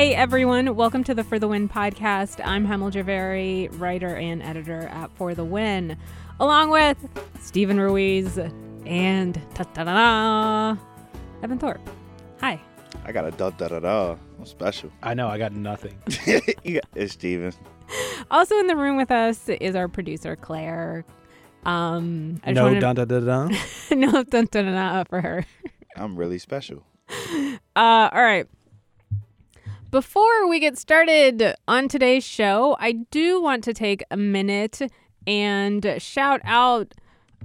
Hey everyone, welcome to the For the Win podcast. I'm Hemal Jhaveri, writer and editor at For the Win, along with Steven Ruiz and ta-da-da-da, Evan Thorpe. Hi. I got a da da da da. I'm special. I know I got nothing. You got- it's Steven. Also in the room with us is our producer Claire. Um, I just no wanted- dun dun dun dun. no dun, dun, dun, dun, for her. I'm really special. Uh, all right. Before we get started on today's show, I do want to take a minute and shout out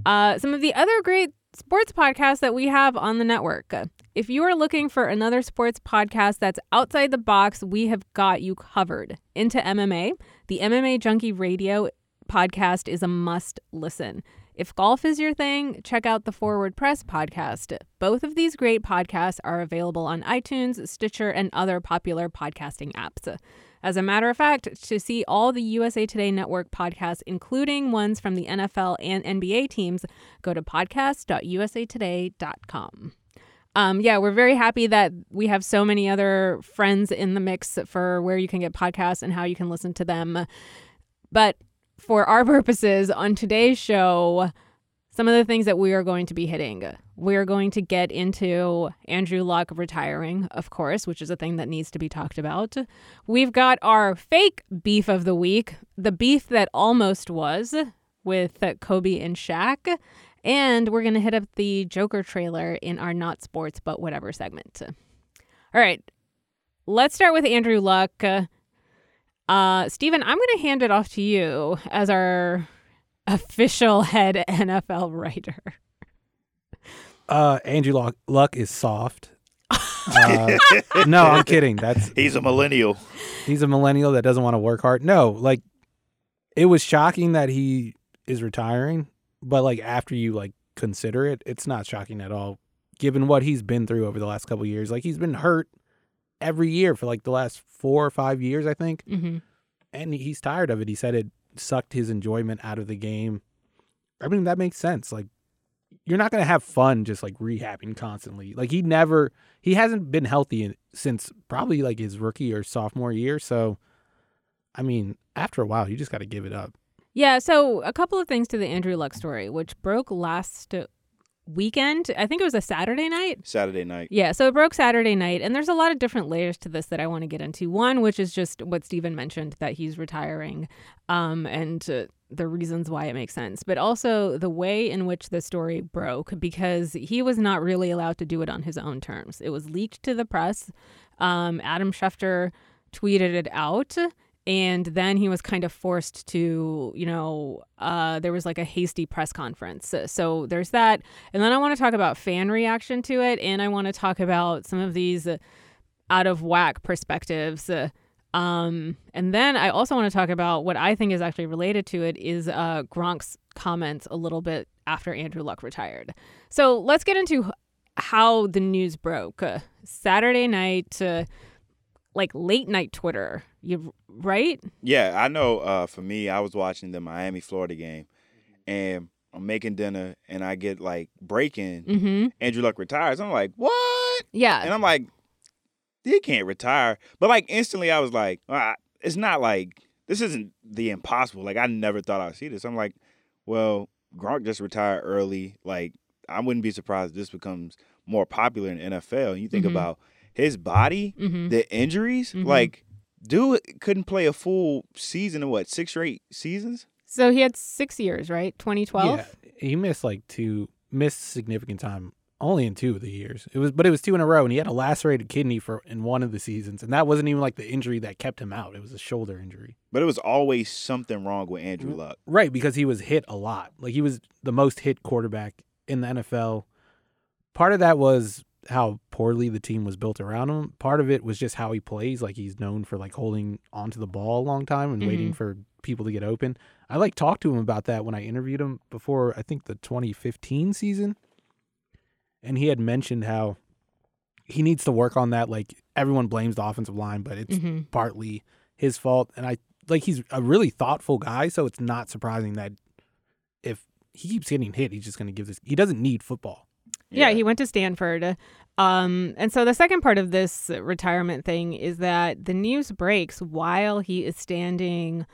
uh, some of the other great sports podcasts that we have on the network. If you are looking for another sports podcast that's outside the box, we have got you covered. Into MMA, the MMA Junkie Radio podcast is a must listen. If golf is your thing, check out the Forward Press podcast. Both of these great podcasts are available on iTunes, Stitcher, and other popular podcasting apps. As a matter of fact, to see all the USA Today Network podcasts, including ones from the NFL and NBA teams, go to podcast.usatoday.com. Um, yeah, we're very happy that we have so many other friends in the mix for where you can get podcasts and how you can listen to them. But for our purposes on today's show, some of the things that we are going to be hitting. We're going to get into Andrew Luck retiring, of course, which is a thing that needs to be talked about. We've got our fake beef of the week, the beef that almost was with Kobe and Shaq. And we're going to hit up the Joker trailer in our Not Sports But Whatever segment. All right, let's start with Andrew Luck. Uh, Steven, I'm going to hand it off to you as our official head NFL writer. Uh, Andrew Luck, Luck is soft. Uh, no, I'm kidding. That's He's a millennial. he's a millennial that doesn't want to work hard. No, like it was shocking that he is retiring, but like after you like consider it, it's not shocking at all, given what he's been through over the last couple of years. Like he's been hurt every year for like the last four or five years, I think. Mm-hmm. and he's tired of it. He said it sucked his enjoyment out of the game. I mean, that makes sense. Like, you're not going to have fun just like rehabbing constantly. Like, he never, he hasn't been healthy in, since probably like his rookie or sophomore year. So, I mean, after a while, you just got to give it up. Yeah, so a couple of things to the Andrew Luck story, which broke last weekend. I think it was a Saturday night. Saturday night. Yeah, so it broke Saturday night, and there's a lot of different layers to this that I want to get into. One, which is just what Steven mentioned that he's retiring, um, and uh, the reasons why it makes sense, but also the way in which the story broke because he was not really allowed to do it on his own terms. It was leaked to the press. Um, Adam Schefter tweeted it out. And then he was kind of forced to, you know, uh, there was like a hasty press conference. So, there's that. And then I want to talk about fan reaction to it. And I want to talk about some of these out of whack perspectives. Um, and then I also want to talk about what I think is actually related to it is uh, Gronk's comments a little bit after Andrew Luck retired. So let's get into how the news broke. Saturday night, uh, like late night Twitter, you right? Yeah, I know. Uh, for me, I was watching the Miami Florida game, and I'm making dinner, and I get like breaking. Mm-hmm. Andrew Luck retires. I'm like, what? Yeah. And I'm like, he can't retire. But like instantly, I was like, ah, it's not like this isn't the impossible. Like I never thought I'd see this. I'm like, well, Gronk just retired early. Like I wouldn't be surprised if this becomes more popular in the NFL. And you think Mhm. about his body, mm-hmm. the injuries, Mhm. like. Dude couldn't play a full season in what six or eight seasons. So he had six years, right? 2012. Yeah, he missed like two, missed significant time only in two of the years. It was, but it was two in a row, and he had a lacerated kidney for in one of the seasons, and that wasn't even like the injury that kept him out. It was a shoulder injury. But it was always something wrong with Andrew Mm-hmm. Luck. Right, because he was hit a lot. Like he was the most hit quarterback in the NFL. Part of that was how poorly the team was built around him. Part of it was just how he plays. Like he's known for like holding onto the ball a long time and waiting Mhm. for people to get open. I like talked to him about that when I interviewed him before I think the 2015 season. And he had mentioned how he needs to work on that. Like everyone blames the offensive line, but it's Mm-hmm. partly his fault. And I like he's a really thoughtful guy, so it's not surprising that if he keeps getting hit, he's just going to give this. He doesn't need football. Yeah, he went to Stanford. Um, and so the second part of this retirement thing is that the news breaks while he is standing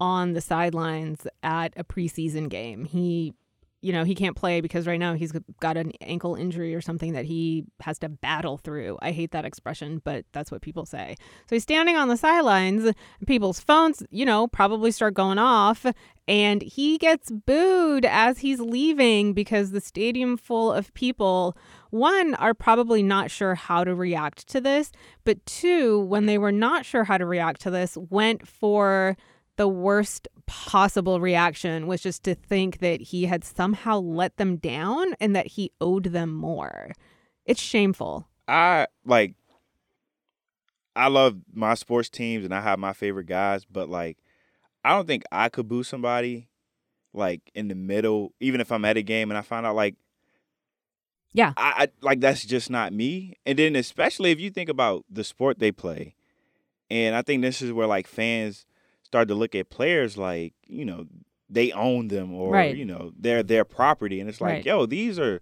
on the sidelines at a preseason game. He you know, he can't play because right now he's got an ankle injury or something that he has to battle through. I hate that expression, but that's what people say. So he's standing on the sidelines, people's phones, you know, probably start going off, and he gets booed as he's leaving because the stadium full of people, one, are probably not sure how to react to this, but two, when they were not sure how to react to this, went for the worst possible reaction was just to think that he had somehow let them down and that he owed them more. It's shameful. I like I love my sports teams and I have my favorite guys, but like I don't think I could boo somebody like in the middle, even if I'm at a game and I find out like Yeah. I, I like that's just not me. And then especially if you think about the sport they play. And I think this is where like fans start to look at players like you know they own them or Right. you know they're their property and it's like Right. yo these are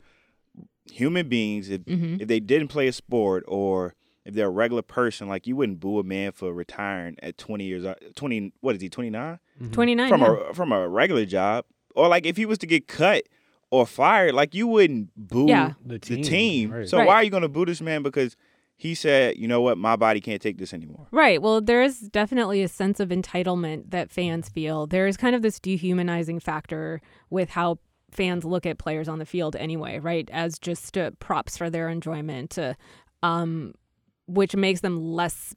human beings if Mhm. if they didn't play a sport or if they're a regular person like you wouldn't boo a man for retiring at 20 years o- 20 what is he 29 Mhm. 29 from yeah. a from a regular job or like if he was to get cut or fired like you wouldn't boo Yeah. The the team. team right. so Right. why are you going to boo this man because he said you know what my body can't take this anymore Right. Well, there is definitely a sense of entitlement that fans feel. There is kind of this dehumanizing factor with how fans look at players on the field anyway, right? As just uh, props for their enjoyment, uh, um, which makes them less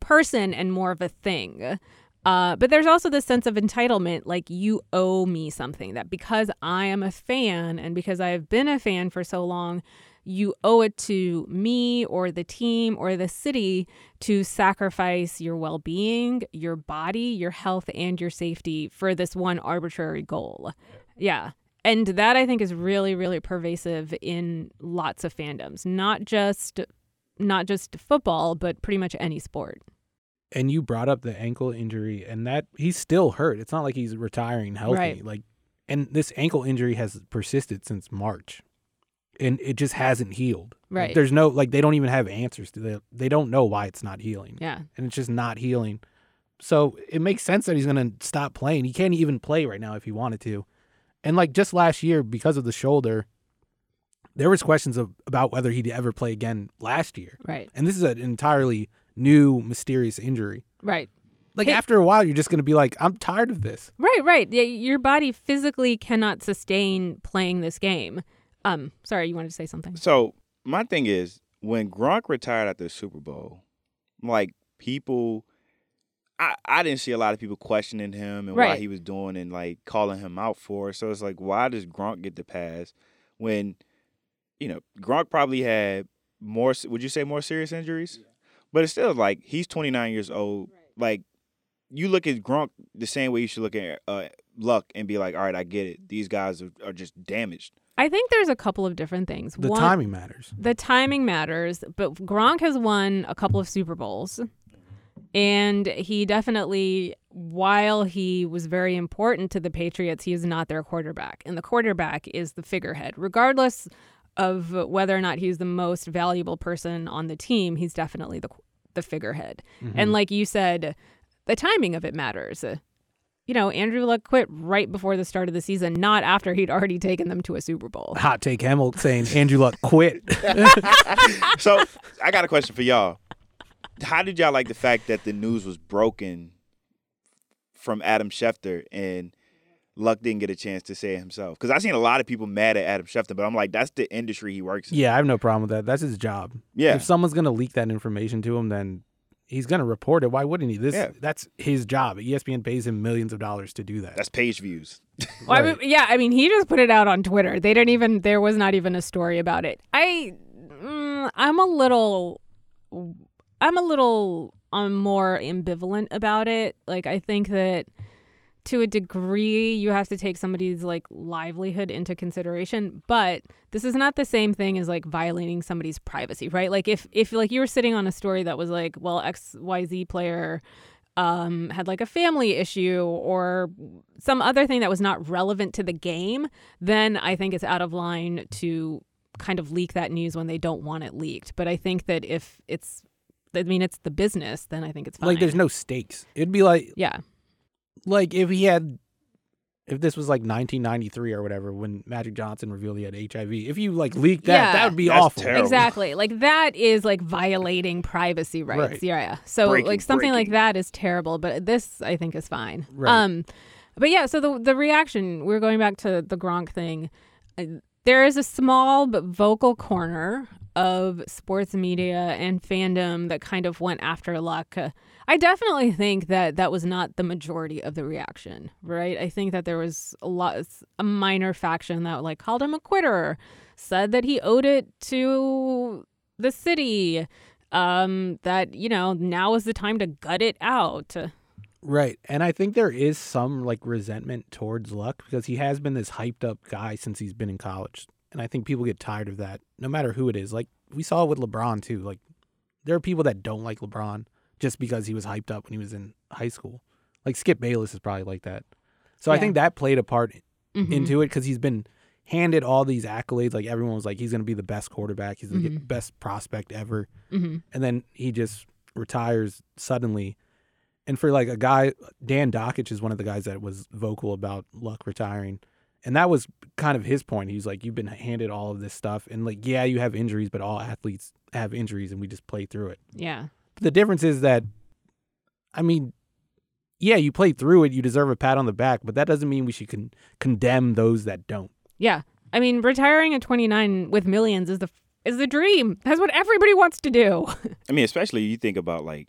person and more of a thing. Uh, but there's also this sense of entitlement, like you owe me something, that because I am a fan and because I have been a fan for so long, you owe it to me or the team or the city to sacrifice your well being, your body, your health, and your safety for this one arbitrary goal. Yeah. And that I think is really, really pervasive in lots of fandoms, not just not just football, but pretty much any sport. And you brought up the ankle injury, and that he's still hurt. It's not like he's retiring healthy. Right. Like, and this ankle injury has persisted since March, and it just hasn't healed. Like, Right. there's no like they don't even have answers to that. They don't know why it's not healing, Yeah. and it's just not healing. So it makes sense that he's gonna stop playing. He can't even play right now if he wanted to. And like just last year, because of the shoulder, there was questions of, about whether he'd ever play again last year. Right. And this is an entirely new, mysterious injury. Right. Like after a while, you're just gonna be like, I'm tired of this. Right, right. Yeah, your body physically cannot sustain playing this game. Um, sorry, you wanted to say something. So my thing is, when Gronk retired at the Super Bowl, like people, I I didn't see a lot of people questioning him and why he was doing and like calling him out for. it. So it's like, why does Gronk get the pass when, you know, Gronk probably had more? Would you say more serious injuries? But it's still like he's 29 years old. Like you look at Gronk the same way you should look at uh, Luck and be like, all right, I get it. These guys are, are just damaged. I think there's a couple of different things. The One, timing matters. the timing matters, but Gronk has won a couple of Super Bowls. And he definitely, while he was very important to the Patriots, he is not their quarterback. And the quarterback is the figurehead. Regardless of whether or not he's the most valuable person on the team, he's definitely the, the figurehead. Mm-hmm. And like you said, the timing of it matters. You know, Andrew Luck quit right before the start of the season, not after he'd already taken them to a Super Bowl. Hot take Hemal saying Andrew Luck quit. so I got a question for y'all. How did y'all like the fact that the news was broken from Adam Schefter and Luck didn't get a chance to say it himself? Because I've seen a lot of people mad at Adam Schefter, but I'm like, that's the industry he works in. yeah, I have no problem with that. That's his job. Yeah. If someone's gonna leak that information to him, then he's gonna report it. Why wouldn't he? This Yeah. that's his job. ESPN pays him millions of dollars to do that. That's page views. Well, I mean, yeah, I mean, he just put it out on Twitter. They didn't even. There was not even a story about it. I, mm, I'm a little, I'm a little, um, more ambivalent about it. Like, I think that to a degree, you have to take somebody's like livelihood into consideration. But this is not the same thing as like violating somebody's privacy, right? Like, if if like you were sitting on a story that was like, well, X Y Z player um, had like a family issue or some other thing that was not relevant to the game, then I think it's out of line to kind of leak that news when they don't want it leaked. But I think that if it's, I mean, it's the business, then I think it's fine. Like there's no stakes. It'd be like yeah, like if he had if this was like 1993 or whatever when Magic Johnson revealed he had HIV. If you like leaked that, Yeah. that would be That's awful. terrible. exactly. Like that is like violating privacy rights. Right. Yeah, yeah. So Breaking, like something like that is terrible, but this I think is fine. Right. Um, but yeah. So the the reaction we're going back to the Gronk thing. uh, There is a small but vocal corner of sports media and fandom that kind of went after Luck. Uh, I definitely think that that was not the majority of the reaction, right? I think that there was a lot, a minor faction that like called him a quitter, said that he owed it to the city, um, that you know now is the time to gut it out. Right. And I think there is some like resentment towards Luck because he has been this hyped up guy since he's been in college. And I think people get tired of that no matter who it is. Like we saw it with LeBron too. Like there are people that don't like LeBron just because he was hyped up when he was in high school. Like Skip Bayless is probably like that. So I think that played a part Mhm. into it because he's been handed all these accolades. Like everyone was like, he's going to be the best quarterback. He's the Mhm. best prospect ever. Mhm. And then he just retires suddenly. And for like a guy, Dan Dakich is one of the guys that was vocal about Luck retiring. And that was kind of his point. He's like, you've been handed all of this stuff. And like, yeah, you have injuries, but all athletes have injuries and we just play through it. Yeah. But the difference is that, I mean, yeah, you play through it, you deserve a pat on the back, but that doesn't mean we should con- condemn those that don't. Yeah. I mean, retiring at 29 with millions is the is the dream. That's what everybody wants to do. I mean, especially you think about like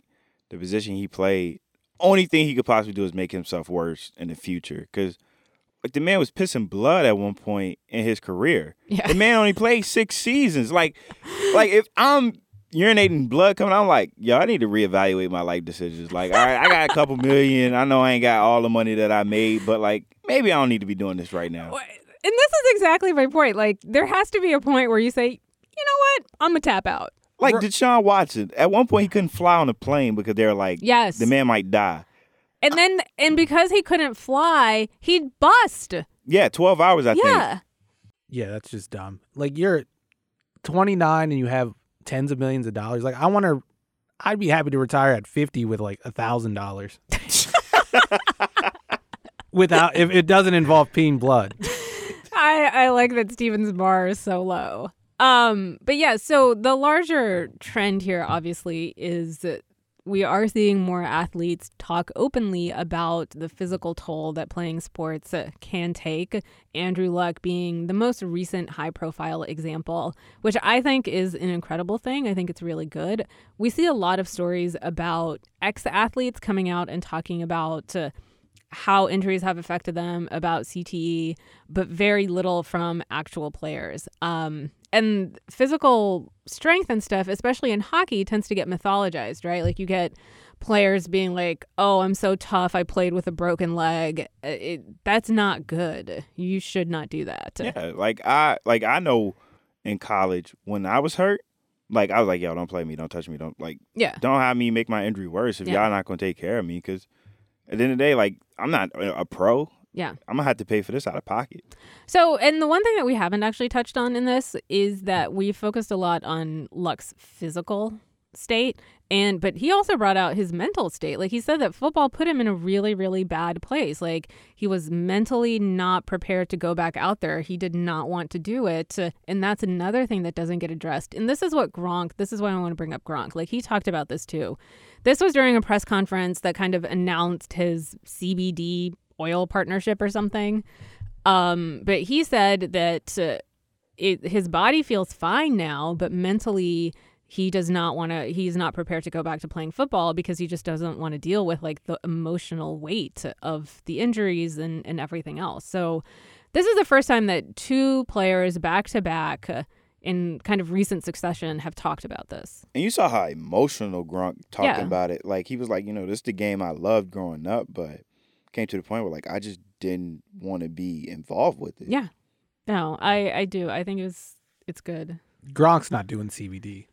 the position he played. Only thing he could possibly do is make himself worse in the future, because like the man was pissing blood at one point in his career. Yeah. The man only played six seasons. Like, like if I'm urinating blood coming, I'm like, yo, I need to reevaluate my life decisions. Like, all right, I got a couple million. I know I ain't got all the money that I made, but like maybe I don't need to be doing this right now. And this is exactly my point. Like, there has to be a point where you say, you know what? I'm going to tap out. Like Right. Deshaun Watson, at one point he couldn't fly on a plane because they were like, Yes. the man might die. And then, and because he couldn't fly, he'd bust. Yeah, twelve hours. I think. yeah. Yeah, that's just dumb. Like you're 29 and you have tens of millions of dollars. Like I want to, I'd be happy to retire at 50 with like a thousand dollars. Without if it doesn't involve peeing blood. I, I like that Steven's bar is so low. Um, but yeah, so the larger trend here obviously is that we are seeing more athletes talk openly about the physical toll that playing sports uh, can take. Andrew Luck being the most recent high profile example, which I think is an incredible thing. I think it's really good. We see a lot of stories about ex athletes coming out and talking about. Uh, how injuries have affected them, about CTE, but very little from actual players. Um, and physical strength and stuff, especially in hockey, tends to get mythologized, right? Like you get players being like, "Oh, I'm so tough. I played with a broken leg." Uh, It, that's not good. You should not do that. Yeah, like I like I know in college when I was hurt, like I was like, yo, don't play me, don't touch me, don't like Yeah. don't have me make my injury worse if Yeah. y'all not gonna take care of me. Because at the end of the day, like I'm not a a pro. Yeah. I'm gonna have to pay for this out of pocket. So, and the one thing that we haven't actually touched on in this is that we focused a lot on Luck's physical state and but he also brought out his mental state. Like he said that football put him in a really really bad place. Like he was mentally not prepared to go back out there. He did not want to do it. And that's another thing that doesn't get addressed. And this is what Gronk this is why I want to bring up Gronk. Like he talked about this too. This was during a press conference that kind of announced his CBD oil partnership or something um, but he said that uh, it, his body feels fine now, but mentally he does not want to. He's not prepared to go back to playing football because he just doesn't want to deal with like the emotional weight of the injuries and and everything else. So this is the first time that two players back to back uh, in kind of recent succession have talked about this. And you saw how emotional Gronk talking Yeah. about it. Like he was like, you know, this is the game I loved growing up, but came to the point where like I just didn't want to be involved with it. Yeah. No, I I do. I think it's it's good. Gronk's not doing CBD.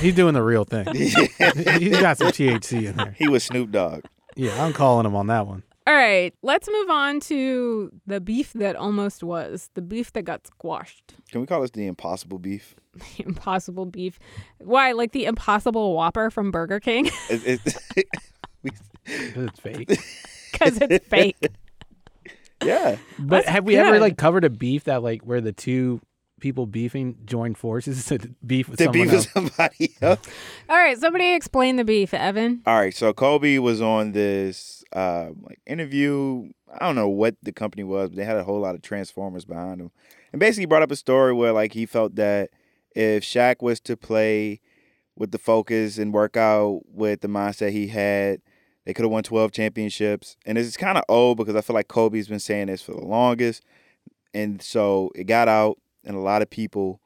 He's doing the real thing. He's got some THC in there. he was Snoop Dogg. Yeah, I'm calling him on that one. All right, let's move on to the beef that almost was the beef that got squashed. Can we call this the impossible beef? The impossible beef. Why? Like the impossible Whopper from Burger King? It, it, we- it's fake. Because it's fake. yeah. But That's have we ever like covered a beef that like where the two people beefing joined forces to beef with To someone beef else? with somebody else. All right, somebody explain the beef, Evan. All right, so Kobe was on this uh, like interview. I don't know what the company was, but they had a whole lot of Transformers behind them, and basically brought up a story where like he felt that if Shaq was to play with the focus and work out with the mindset he had, they could have won twelve championships. And it's kind of old because I feel like Kobe's been saying this for the longest, and so it got out, and a lot of people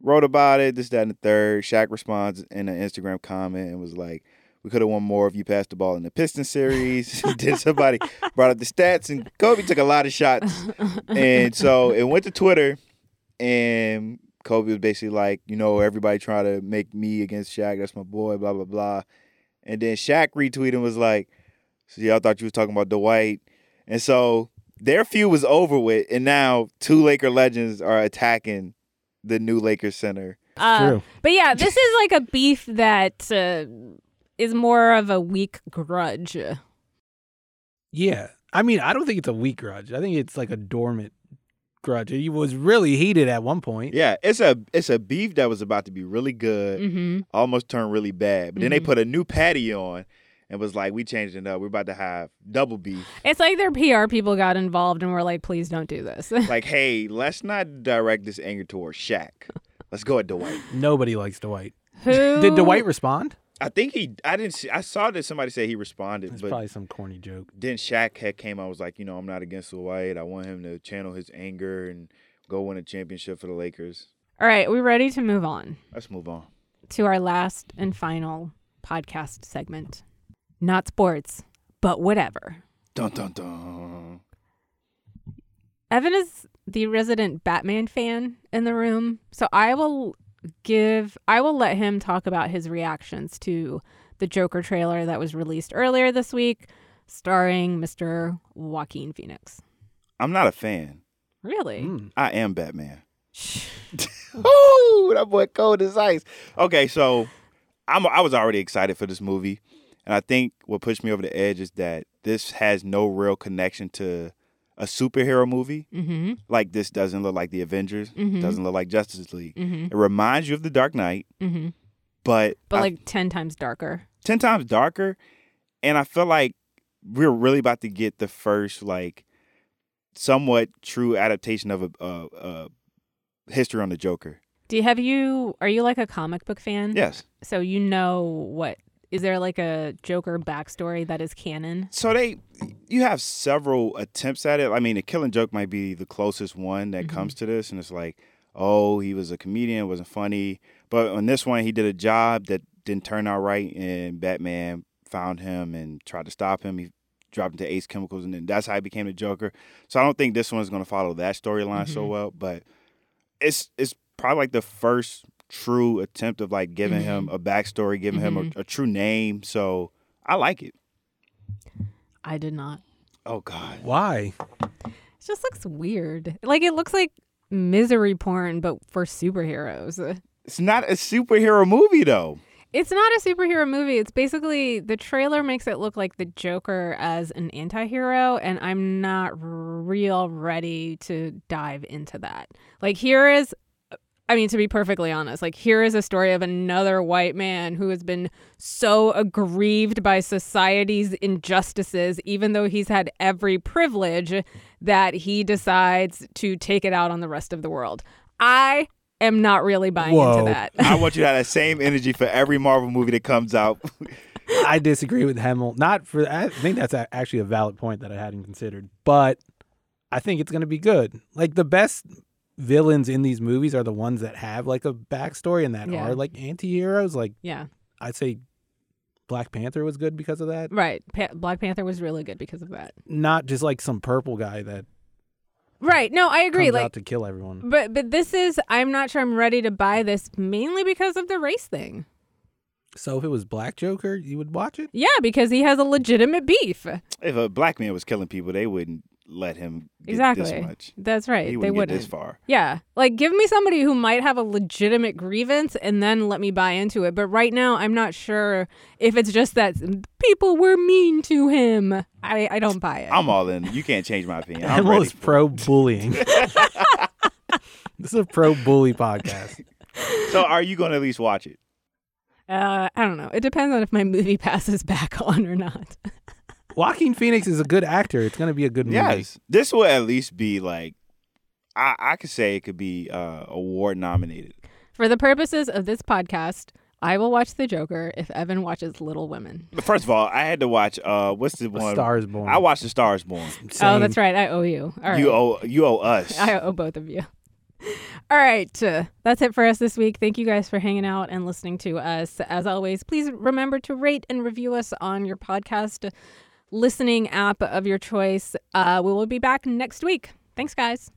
wrote about it. This, that, and the third. Shaq responds in an Instagram comment and was like we could have won more if you passed the ball in the Piston series. then somebody brought up the stats, and Kobe took a lot of shots. And so it went to Twitter, and Kobe was basically like, you know, everybody trying to make me against Shaq. That's my boy, blah, blah, blah. And then Shaq retweeted and was like, so y'all thought you was talking about Dwight. And so their feud was over with, and now two Laker legends are attacking the new Lakers center. Uh, True. But yeah, this is like a beef that uh, is more of a weak grudge. Yeah. I mean, I don't think it's a weak grudge. I think it's like a dormant grudge. He was really heated at one point. Yeah, it's a it's a beef that was about to be really good. hmm almost turned really bad. But then they Mhm. put a new patty on and was like, we changed it up. We're about to have double beef. It's like their PR people got involved and were like, please don't do this. like, hey, let's not direct this anger towards Shaq. Let's go at Dwight. Nobody likes Dwight. Who Did Dwight respond? I think he I didn't see I saw that somebody say he responded, It's but probably some corny joke. then Shaq had came I was like, you know, I'm not against Dwight. I want him to channel his anger and go win a championship for the Lakers. All right, we ready to move on Let's move on. to our last and final podcast segment. Not sports, but whatever. Dun dun dun. Evan is the resident Batman fan in the room, so I will give I will let him talk about his reactions to the Joker trailer that was released earlier this week starring Mr. Joaquin Phoenix. I'm not a fan. Really? Mm. I am Batman. Ooh, that boy cold as ice. Okay, so I'm I was already excited for this movie, and I think what pushed me over the edge is that this has no real connection to a superhero movie. Mhm. Like this doesn't look like the Avengers, Mhm. doesn't look like Justice League. Mhm. It reminds you of the Dark Knight, Mhm. but But I- like 10 times darker. ten times darker, and I feel like we're really about to get the first like somewhat true adaptation of a, a, a history on the Joker. Do you have you are you like a comic book fan? Yes. So you know what is there like a Joker backstory that is canon? So they, you have several attempts at it. I mean, the Killing Joke might be the closest one that Mhm. comes to this, and it's like, oh, he was a comedian, wasn't funny. But on this one, he did a job that didn't turn out right, and Batman found him and tried to stop him. He dropped into Ace Chemicals, and then that's how he became the Joker. So I don't think this one's going to follow that storyline so Mhm. well, but it's it's probably like the first true attempt of like giving him mm-hmm. a backstory, giving him a, mm-hmm. a true name. So I like it. I did not. Oh God. Why? It just looks weird. Like it looks like misery porn but for superheroes. It's not a superhero movie though. It's not a superhero movie. It's basically the trailer makes it look like the Joker as an anti-hero and I'm not real ready to dive into that. Like here is I mean to be perfectly honest, like here is a story of another white man who has been so aggrieved by society's injustices even though he's had every privilege that he decides to take it out on the rest of the world. I am not really buying Whoa. into that. I want you to have that same energy for every Marvel movie that comes out. I disagree with Hemal. Not for I think that's actually a valid point that I hadn't considered, but I think it's going to be good. Like the best villains in these movies are the ones that have like a backstory and that Yeah. are like anti-heroes. Like yeah. I'd say Black Panther was good because of that. Right. Pa- Black Panther was really good because of that. Not just like some purple guy that Right. No, I agree. comes Like out to kill everyone. but but this is I'm not sure I'm ready to buy this mainly because of the race thing. So if it was Black Joker, you would watch it? Yeah, because he has a legitimate beef. If a black man was killing people, they wouldn't let him get Exactly. this much. That's right. He they wouldn't get this far. Yeah. Like give me somebody who might have a legitimate grievance and then let me buy into it. But right now I'm not sure if it's just that people were mean to him. I, I don't buy it. I'm all in. You can't change my opinion. I'm Emil ready it. pro bullying. this is a pro bully podcast. So are you going to at least watch it? uh, I don't know. It depends on if my movie passes back on or not. Joaquin Phoenix is a good actor. It's going to be a good movie. Yes. This will at least be like, I, I could say it could be uh, award nominated. For the purposes of this podcast, I will watch The Joker if Evan watches Little Women. But First of all, I had to watch. Uh, what's the A one? Stars Born. I watched The Stars Born. Oh, that's right. I owe you. All right. You owe you owe us. I owe both of you. All right. uh, that's it for us this week. Thank you guys for hanging out and listening to us. As always, please remember to rate and review us on your podcast listening app of your choice. Uh, we will be back next week. Thanks, guys.